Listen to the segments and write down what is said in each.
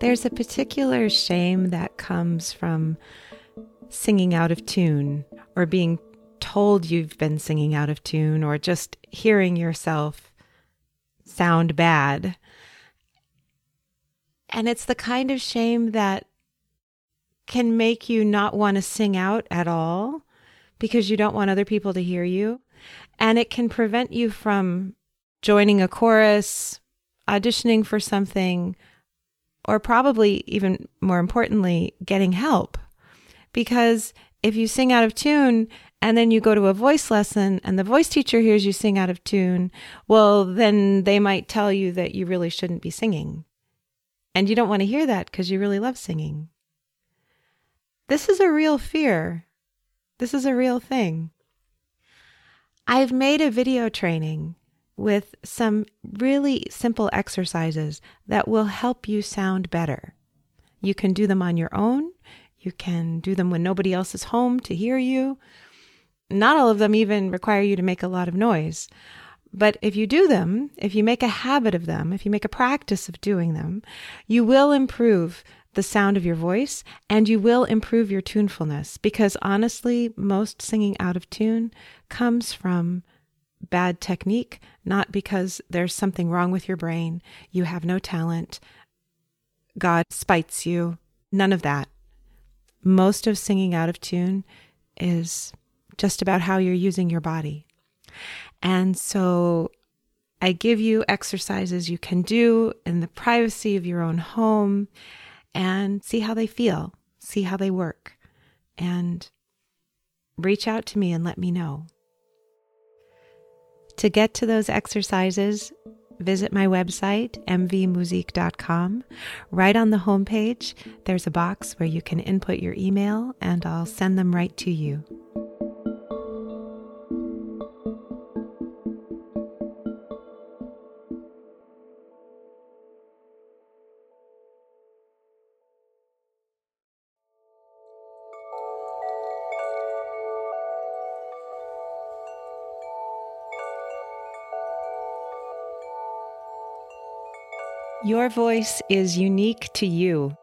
There's a particular shame that comes from singing out of tune or being told you've been singing out of tune or just hearing yourself sound bad. And it's the kind of shame that can make you not want to sing out at all because you don't want other people to hear you. And it can prevent you from joining a chorus, auditioning for something, or probably even more importantly, getting help. Because if you sing out of tune and then you go to a voice lesson and the voice teacher hears you sing out of tune, well, then they might tell you that you really shouldn't be singing. And you don't want to hear that because you really love singing. This is a real fear. This is a real thing. I've made a video training with some really simple exercises that will help you sound better. You can do them on your own. You can do them when nobody else is home to hear you. Not all of them even require you to make a lot of noise. But if you do them, if you make a habit of them, if you make a practice of doing them, you will improve the sound of your voice and you will improve your tunefulness because honestly, most singing out of tune comes from bad technique, not because there's something wrong with your brain, you have no talent, God spites you, none of that. Most of singing out of tune is just about how you're using your body. And so I give you exercises you can do in the privacy of your own home and see how they feel, see how they work, and reach out to me and let me know. To get to those exercises, visit my website, mvmusik.com. Right on the homepage, there's a box where you can input your email and I'll send them right to you. Your voice is unique to you.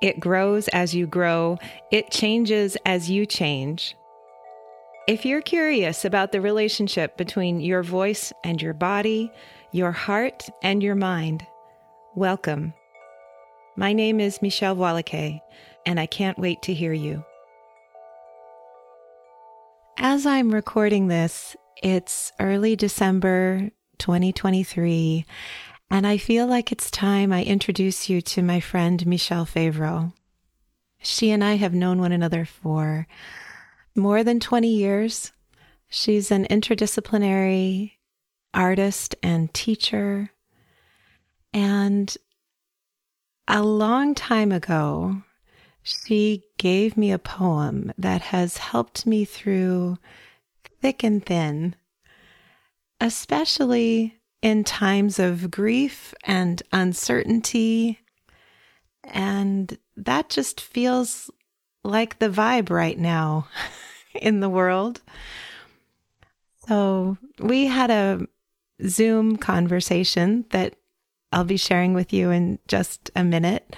It grows as you grow, it changes as you change. If you're curious about the relationship between your voice and your body, your heart and your mind, welcome. My name is Michèle Voillequé, and I can't wait to hear you. As I'm recording this, it's early December 2023, and I feel like it's time I introduce you to my friend Michelle Favreault. She and I have known one another for more than 20 years. She's an interdisciplinary artist and teacher. And a long time ago, she gave me a poem that has helped me through thick and thin, especially in times of grief and uncertainty. And that just feels like the vibe right now in the world. So we had a Zoom conversation that I'll be sharing with you in just a minute.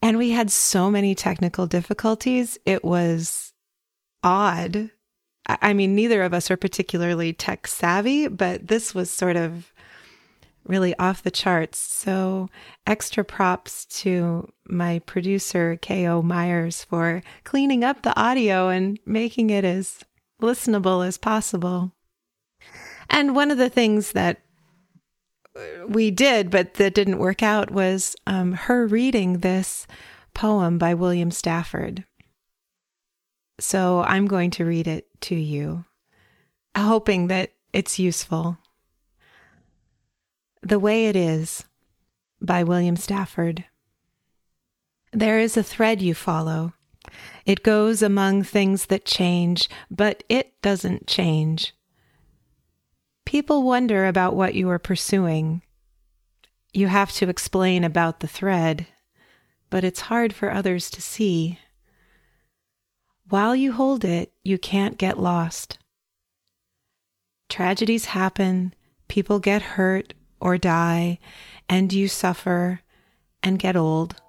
And we had so many technical difficulties. It was odd. I mean, neither of us are particularly tech savvy, but this was sort of really off the charts. So, extra props to my producer, K.O. Myers, for cleaning up the audio and making it as listenable as possible. And one of the things that we did, but that didn't work out, was um, her reading this poem by William Stafford. So I'm going to read it to you, hoping that it's useful. The Way It Is by William Stafford. There is a thread you follow. It goes among things that change, but it doesn't change. People wonder about what you are pursuing. You have to explain about the thread, but it's hard for others to see. While you hold it, you can't get lost. Tragedies happen, people get hurt or die, and you suffer and get old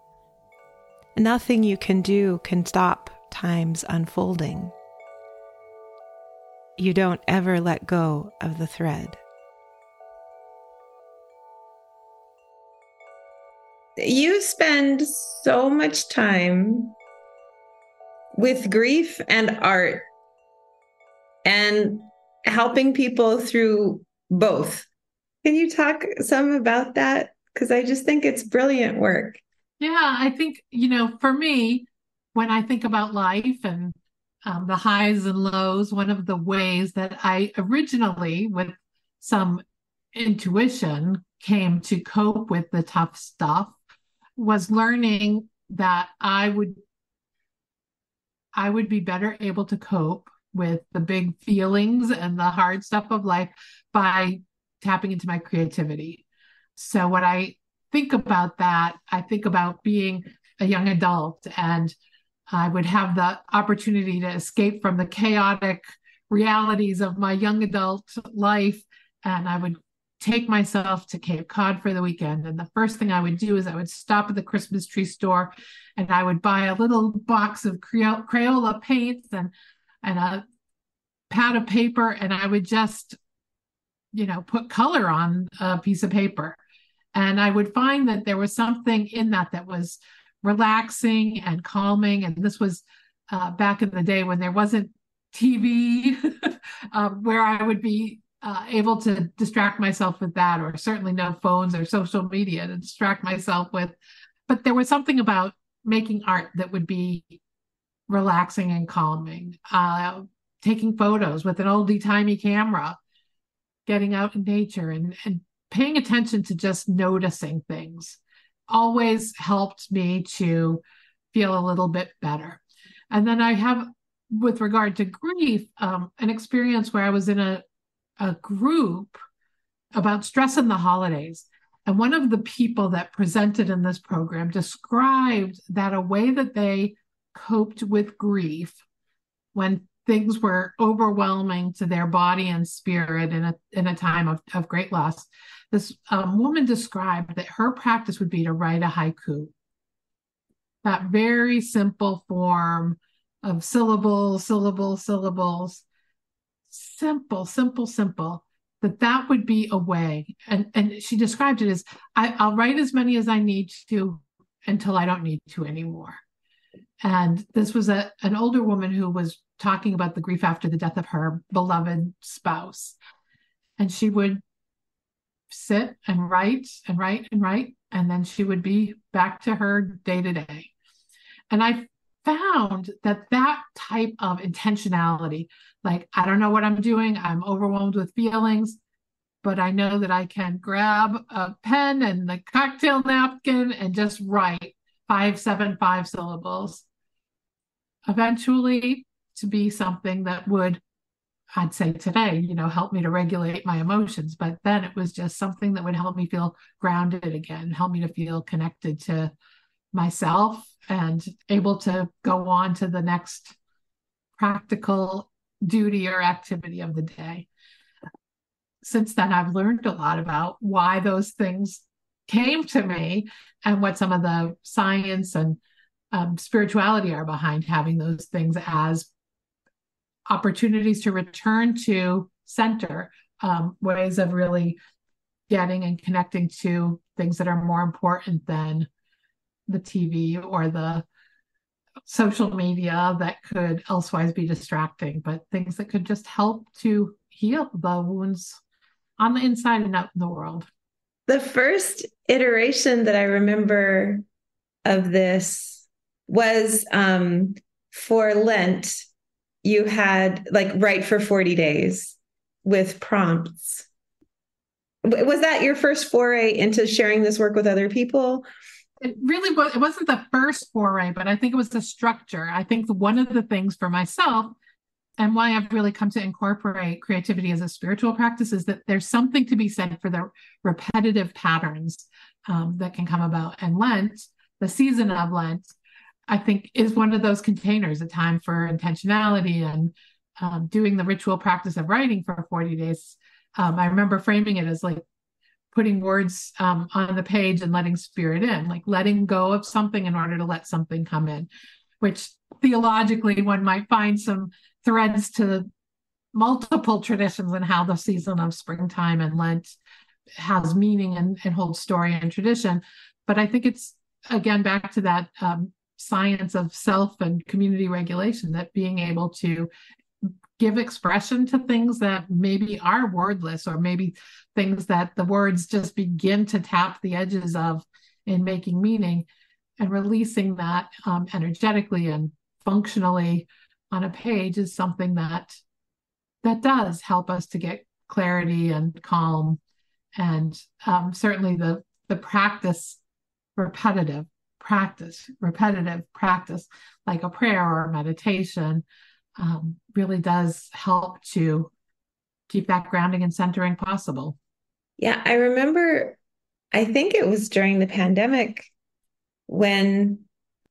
Nothing you can do can stop time's unfolding. You don't ever let go of the thread. You spend so much time with grief and art and helping people through both. Can you talk some about that? Because I just think it's brilliant work. Yeah, I think, you know, for me, when I think about life and um, the highs and lows, one of the ways that I originally, with some intuition, came to cope with the tough stuff was learning that I would I would be better able to cope with the big feelings and the hard stuff of life by tapping into my creativity. So when I think about that, I think about being a young adult and I would have the opportunity to escape from the chaotic realities of my young adult life and I would take myself to Cape Cod for the weekend. And the first thing I would do is I would stop at the Christmas tree store and I would buy a little box of Crayola paints and and a pad of paper and I would just, you know, put color on a piece of paper. And I would find that there was something in that that was relaxing and calming. And this was uh, back in the day when there wasn't TV, uh, where I would be uh, able to distract myself with that, or certainly no phones or social media to distract myself with. But there was something about making art that would be relaxing and calming. Uh, taking photos with an oldie timey camera, getting out in nature and, and paying attention to just noticing things always helped me to feel a little bit better. And then I have, with regard to grief, um, an experience where I was in a, a group about stress in the holidays. And one of the people that presented in this program described that a way that they coped with grief when things were overwhelming to their body and spirit in a in a time of, of great loss. This um, woman described that her practice would be to write a haiku. That very simple form of syllables, syllables, syllables, simple, simple, simple. That that would be a way, and and she described it as I, I'll write as many as I need to until I don't need to anymore. And this was a an older woman who was talking about the grief after the death of her beloved spouse. And she would sit and write and write and write. And then she would be back to her day to day. And I found that that type of intentionality, like, I don't know what I'm doing, I'm overwhelmed with feelings, but I know that I can grab a pen and the cocktail napkin and just write five, seven, five syllables. Eventually, to be something that would I'd say today, you know, help me to regulate my emotions. But then it was just something that would help me feel grounded again, help me to feel connected to myself and able to go on to the next practical duty or activity of the day. Since then, I've learned a lot about why those things came to me and what some of the science and um, spirituality are behind having those things as opportunities to return to center, um, ways of really getting and connecting to things that are more important than the TV or the social media that could elsewise be distracting, but things that could just help to heal the wounds on the inside and out in the world. The first iteration that I remember of this was um, for Lent you had like write for 40 days with prompts. Was that your first foray into sharing this work with other people? It really was. It wasn't the first foray, but I think it was the structure. I think one of the things for myself and why I've really come to incorporate creativity as a spiritual practice is that there's something to be said for the repetitive patterns um, that can come about. And Lent, the season of Lent, I think is one of those containers, a time for intentionality and um, doing the ritual practice of writing for 40 days. Um, I remember framing it as like putting words um, on the page and letting spirit in, like letting go of something in order to let something come in, which theologically one might find some threads to multiple traditions and how the season of springtime and Lent has meaning and, and holds story and tradition. But I think it's again back to that um, science of self and community regulation that being able to give expression to things that maybe are wordless or maybe things that the words just begin to tap the edges of in making meaning and releasing that um, energetically and functionally on a page is something that that does help us to get clarity and calm and um, certainly the the practice repetitive practice repetitive practice like a prayer or a meditation um, really does help to keep that grounding and centering possible yeah i remember i think it was during the pandemic when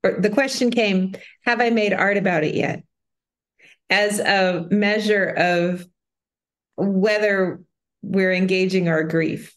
the question came have i made art about it yet as a measure of whether we're engaging our grief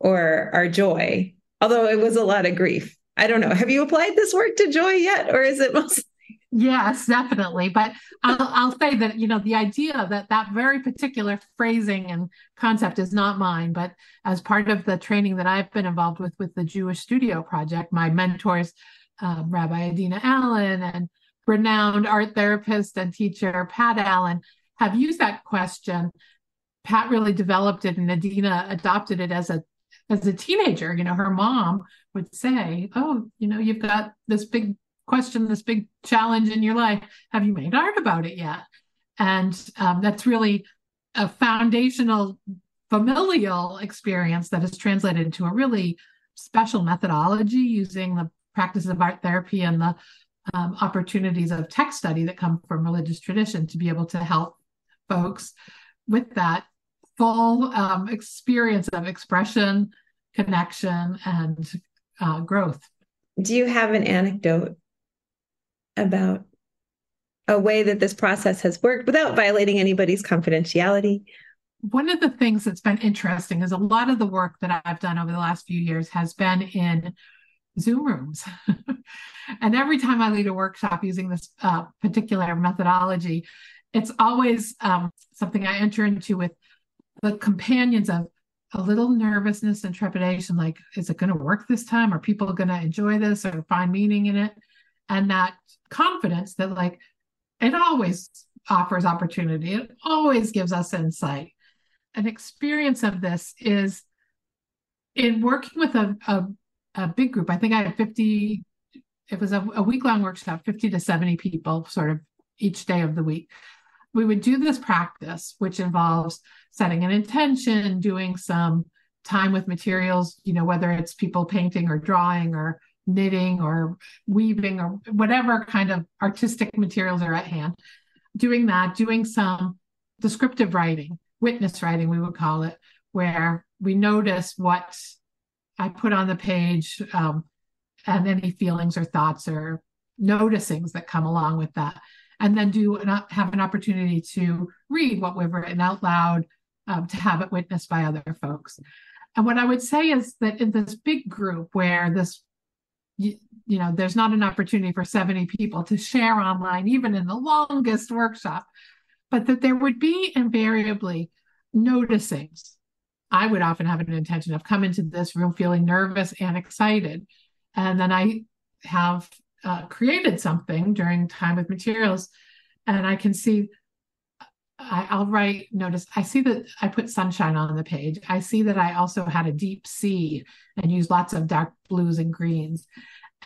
or our joy, although it was a lot of grief. I don't know. Have you applied this work to joy yet, or is it mostly? Yes, definitely. But I'll, I'll say that, you know, the idea that that very particular phrasing and concept is not mine, but as part of the training that I've been involved with, with the Jewish Studio Project, my mentors, um, Rabbi Adina Allen and renowned art therapist and teacher Pat Allen have used that question. Pat really developed it, and Adina adopted it as a as a teenager. You know, her mom would say, "Oh, you know, you've got this big question, this big challenge in your life. Have you made art about it yet?" And um, that's really a foundational familial experience that is translated into a really special methodology using the practice of art therapy and the um, opportunities of text study that come from religious tradition to be able to help folks with that full um, experience of expression, connection, and uh, growth. Do you have an anecdote about a way that this process has worked without violating anybody's confidentiality? One of the things that's been interesting is a lot of the work that I've done over the last few years has been in Zoom rooms. and every time I lead a workshop using this uh, particular methodology, it's always um, something I enter into with the companions of a little nervousness and trepidation like, is it going to work this time? Are people going to enjoy this or find meaning in it? And that confidence that, like, it always offers opportunity, it always gives us insight. An experience of this is in working with a, a a big group. I think I had 50, it was a, a week long workshop, 50 to 70 people sort of each day of the week. We would do this practice, which involves setting an intention, doing some time with materials, you know, whether it's people painting or drawing or knitting or weaving or whatever kind of artistic materials are at hand. Doing that, doing some descriptive writing, witness writing, we would call it, where we notice what I put on the page um, and any feelings or thoughts or noticings that come along with that. And then do an, have an opportunity to read what we've written out loud um, to have it witnessed by other folks. And what I would say is that in this big group where this, you, you know, there's not an opportunity for 70 people to share online, even in the longest workshop, but that there would be invariably noticings I would often have an intention of come into this room feeling nervous and excited. And then I have uh, created something during time with materials and I can see I, will write notice I see that I put sunshine on the page. I see that I also had a deep sea and used lots of dark blues and greens.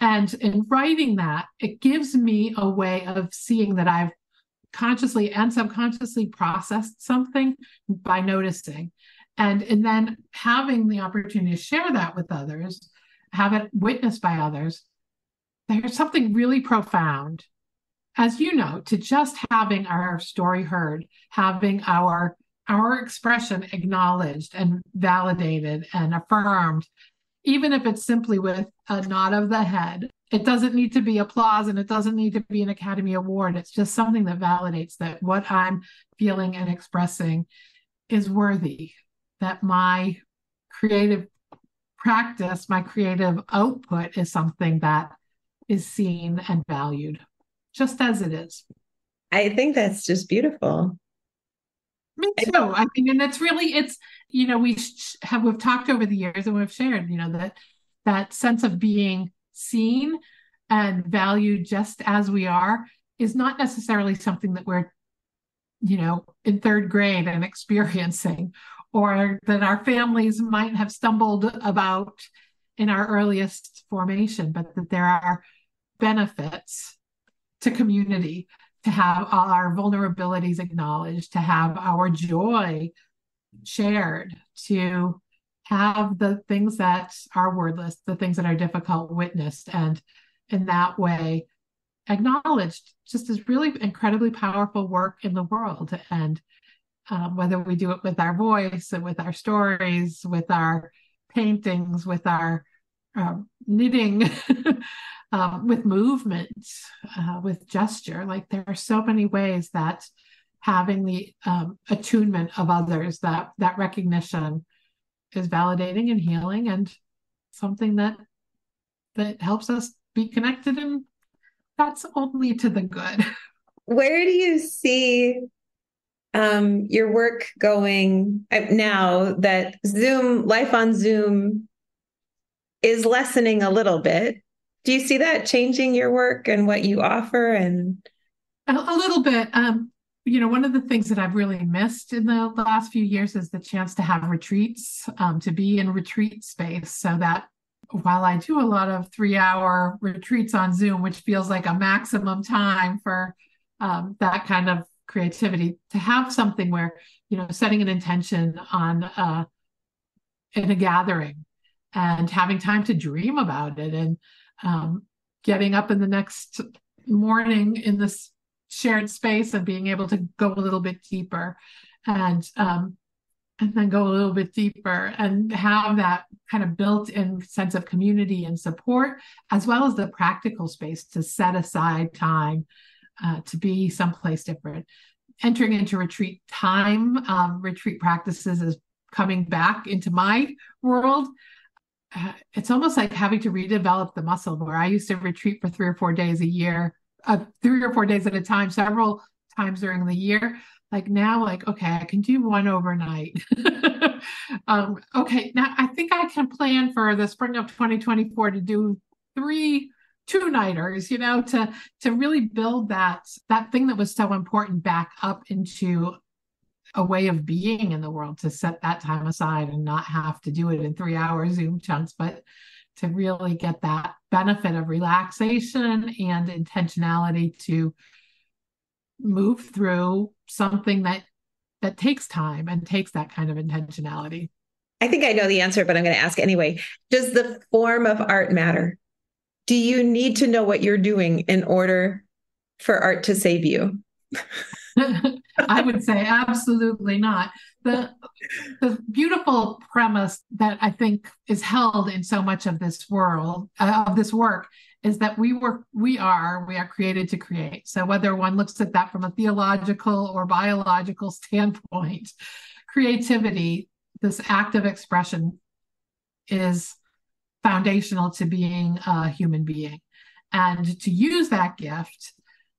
And in writing that, it gives me a way of seeing that I've consciously and subconsciously processed something by noticing and and then having the opportunity to share that with others have it witnessed by others there's something really profound as you know to just having our story heard having our our expression acknowledged and validated and affirmed even if it's simply with a nod of the head. It doesn't need to be applause and it doesn't need to be an academy award. It's just something that validates that what i'm feeling and expressing is worthy that my creative practice, my creative output is something that is seen and valued just as it is. I think that's just beautiful. Me too. I mean, and it's really, it's, you know, we have, we've talked over the years and we've shared, you know, that, that sense of being seen and valued just as we are is not necessarily something that we're, you know, in third grade and experiencing or that our families might have stumbled about in our earliest formation, but that there are benefits to community to have our vulnerabilities acknowledged, to have our joy shared, to have the things that are wordless, the things that are difficult witnessed, and in that way acknowledged just as really incredibly powerful work in the world. And um, whether we do it with our voice and with our stories, with our paintings, with our uh, knitting, uh, with movement, uh, with gesture. Like there are so many ways that having the um, attunement of others, that that recognition, is validating and healing, and something that that helps us be connected, and that's only to the good. Where do you see um, your work going uh, now that Zoom, life on Zoom, is lessening a little bit? do you see that changing your work and what you offer and a, a little bit um, you know one of the things that i've really missed in the, last few years is the chance to have retreats um, to be in retreat space so that while i do a lot of three hour retreats on zoom which feels like a maximum time for um, that kind of creativity to have something where you know setting an intention on uh, in a gathering and having time to dream about it and um, getting up in the next morning in this shared space and being able to go a little bit deeper and um, and then go a little bit deeper and have that kind of built-in sense of community and support as well as the practical space to set aside time uh, to be someplace different entering into retreat time um, retreat practices is coming back into my world it's almost like having to redevelop the muscle where I used to retreat for three or four days a year, uh, three or four days at a time, several times during the year. Like now, like, okay, I can do one overnight. um, okay, now I think I can plan for the spring of 2024 to do three two nighters you know to to really build that that thing that was so important back up into a way of being in the world to set that time aside and not have to do it in three hour Zoom chunks, but to really get that benefit of relaxation and intentionality to move through something that that takes time and takes that kind of intentionality. I think I know the answer, but I'm going to ask anyway. Does the form of art matter? Do you need to know what you're doing in order for art to save you? I would say absolutely not. The the beautiful premise that I think is held in so much of this world uh, of this work is that we were we are we are created to create. So whether one looks at that from a theological or biological standpoint, creativity, this act of expression is foundational to being a human being. And to use that gift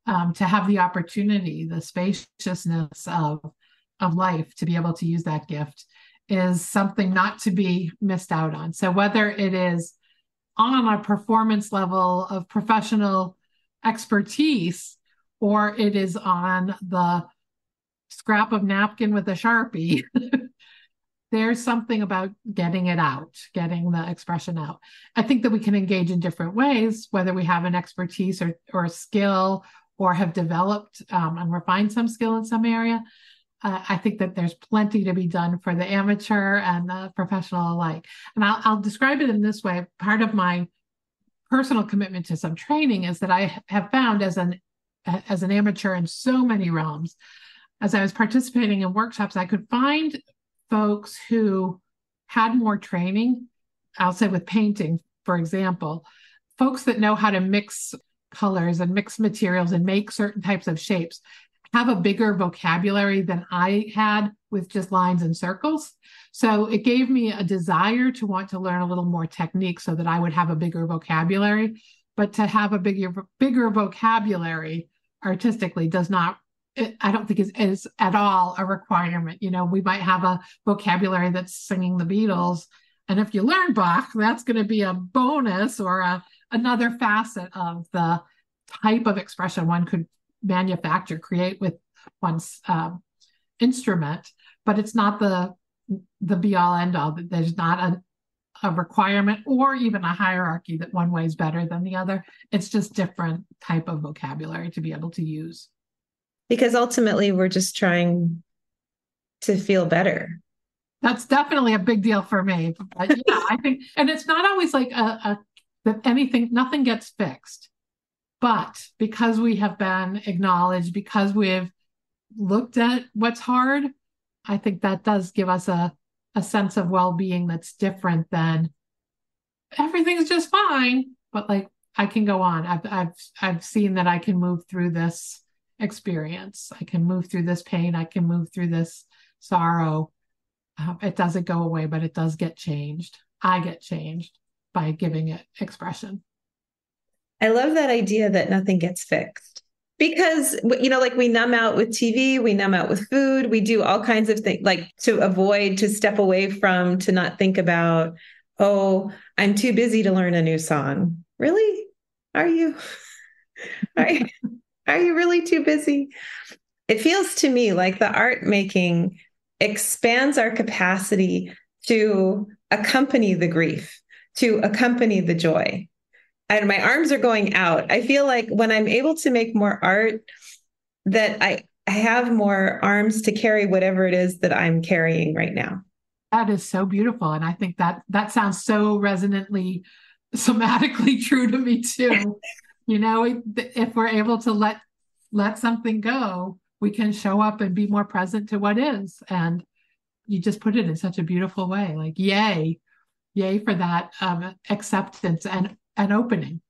um, to have the opportunity, the spaciousness of of life to be able to use that gift is something not to be missed out on. So whether it is on a performance level of professional expertise or it is on the scrap of napkin with a sharpie there's something about getting it out getting the expression out i think that we can engage in different ways whether we have an expertise or, or a skill or have developed um, and refined some skill in some area. Uh, I think that there's plenty to be done for the amateur and the professional alike. And I'll, I'll describe it in this way. Part of my personal commitment to some training is that I have found as an as an amateur in so many realms, as I was participating in workshops, I could find folks who had more training. I'll say with painting, for example, folks that know how to mix colors and mix materials and make certain types of shapes have a bigger vocabulary than I had with just lines and circles. So it gave me a desire to want to learn a little more technique so that I would have a bigger vocabulary. But to have a bigger bigger vocabulary artistically does not I don't think is, is at all a requirement. You know, we might have a vocabulary that's singing the Beatles, and if you learn Bach, that's going to be a bonus or a another facet of the type of expression one could manufacture, create with one's um, instrument. But it's not the the be all end all. There's not a a requirement or even a hierarchy that one way is better than the other. It's just different type of vocabulary to be able to use. Because ultimately we're just trying to feel better. That's definitely a big deal for me. But yeah, I think and it's not always like a, a that anything nothing gets fixed. But because we have been acknowledged, because we've looked at what's hard, I think that does give us a a sense of well-being that's different than everything's just fine but like i can go on i've i've i've seen that i can move through this experience. I can move through this pain. I can move through this sorrow. Uh, it doesn't go away but it does get changed. I get changed by giving it expression. I love that idea that nothing gets fixed because you know like we numb out with tv we numb out with food we do all kinds of things like to avoid to step away from to not think about oh i'm too busy to learn a new song. Really? Are you? Are you, are you really too busy it feels to me like the art making expands our capacity to accompany the grief to accompany the joy and my arms are going out. I feel like when I'm able to make more art, that I, I have more arms to carry whatever it is that I'm carrying right now. That is so beautiful. And I think that that sounds so resonantly, somatically true to me too. you know, if we're able to let let something go, we can show up and be more present to what is. And you just put it in such a beautiful way. Like, yay, yay for that um, acceptance and an opening.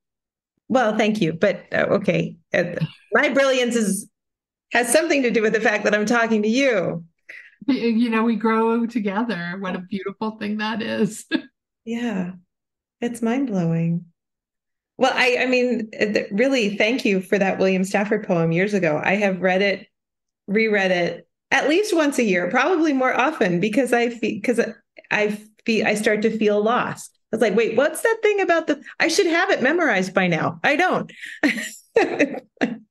Well, thank you, but uh, okay, uh, my brilliance is has something to do with the fact that I'm talking to you. You know, we grow together. What a beautiful thing that is. yeah, it's mind blowing. Well, I, I mean, really, thank you for that William Stafford poem years ago. I have read it, reread it at least once a year, probably more often, because I feel because I feel I start to feel lost I was like, wait, what's that thing about the? I should have it memorized by now. I don't.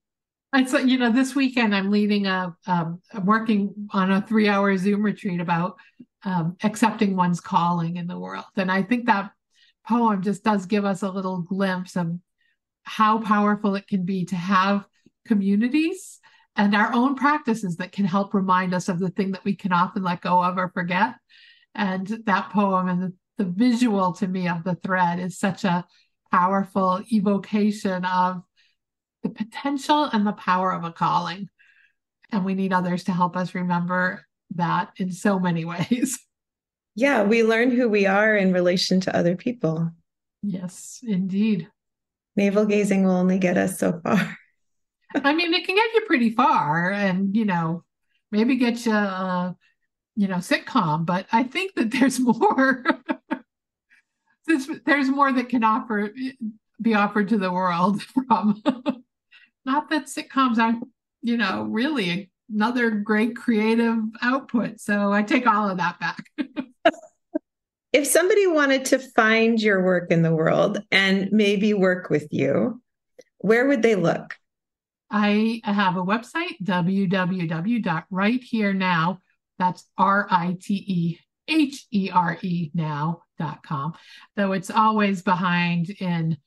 And so, you know, this weekend I'm leading a, um, I'm working on a three hour Zoom retreat about um, accepting one's calling in the world. And I think that poem just does give us a little glimpse of how powerful it can be to have communities and our own practices that can help remind us of the thing that we can often let go of or forget. And that poem and the the visual to me of the thread is such a powerful evocation of the potential and the power of a calling. And we need others to help us remember that in so many ways. Yeah, we learn who we are in relation to other people. Yes, indeed. Navel gazing will only get us so far. I mean, it can get you pretty far and, you know, maybe get you, uh, you know, sitcom, but I think that there's more there's, there's more that can offer be offered to the world from not that sitcoms aren't you know really another great creative output. So i take all of that back. If somebody wanted to find your work in the world and maybe work with you where would they look? I have a website www.riteherenow that's r-i-t-e h-e-r-e now. Com, though it's always behind in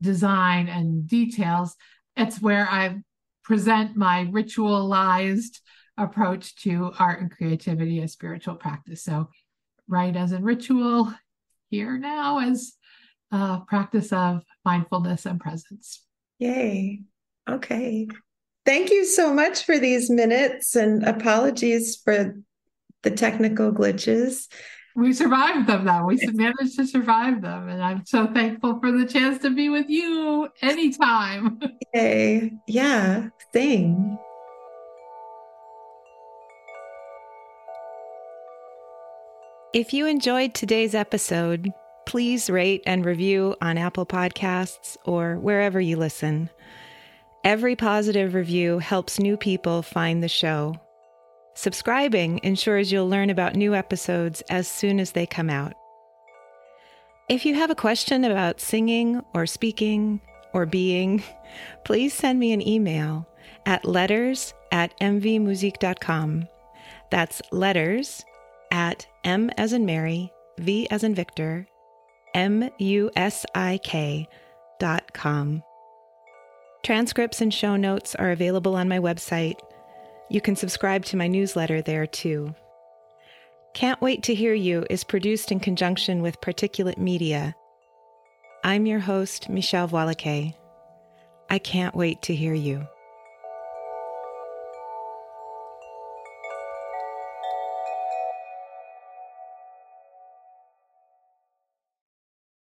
design and details. It's where I present my ritualized approach to art and creativity as spiritual practice. So, right as in ritual, here now as a practice of mindfulness and presence. Yay. Okay. Thank you so much for these minutes and apologies for the technical glitches we survived them though. We managed to survive them. And I'm so thankful for the chance to be with you anytime. Yay. Yeah. Same. If you enjoyed today's episode, please rate and review on Apple Podcasts or wherever you listen. Every positive review helps new people find the show. Subscribing ensures you'll learn about new episodes as soon as they come out. If you have a question about singing or speaking or being, please send me an email at letters at mvmusik.com. That's letters at M as in Mary, V as in Victor, M U S I K dot com. Transcripts and show notes are available on my website. You can subscribe to my newsletter there too. Can't Wait to Hear You is produced in conjunction with Particulate Media. I'm your host, Michèle Voillequé. I can't wait to hear you.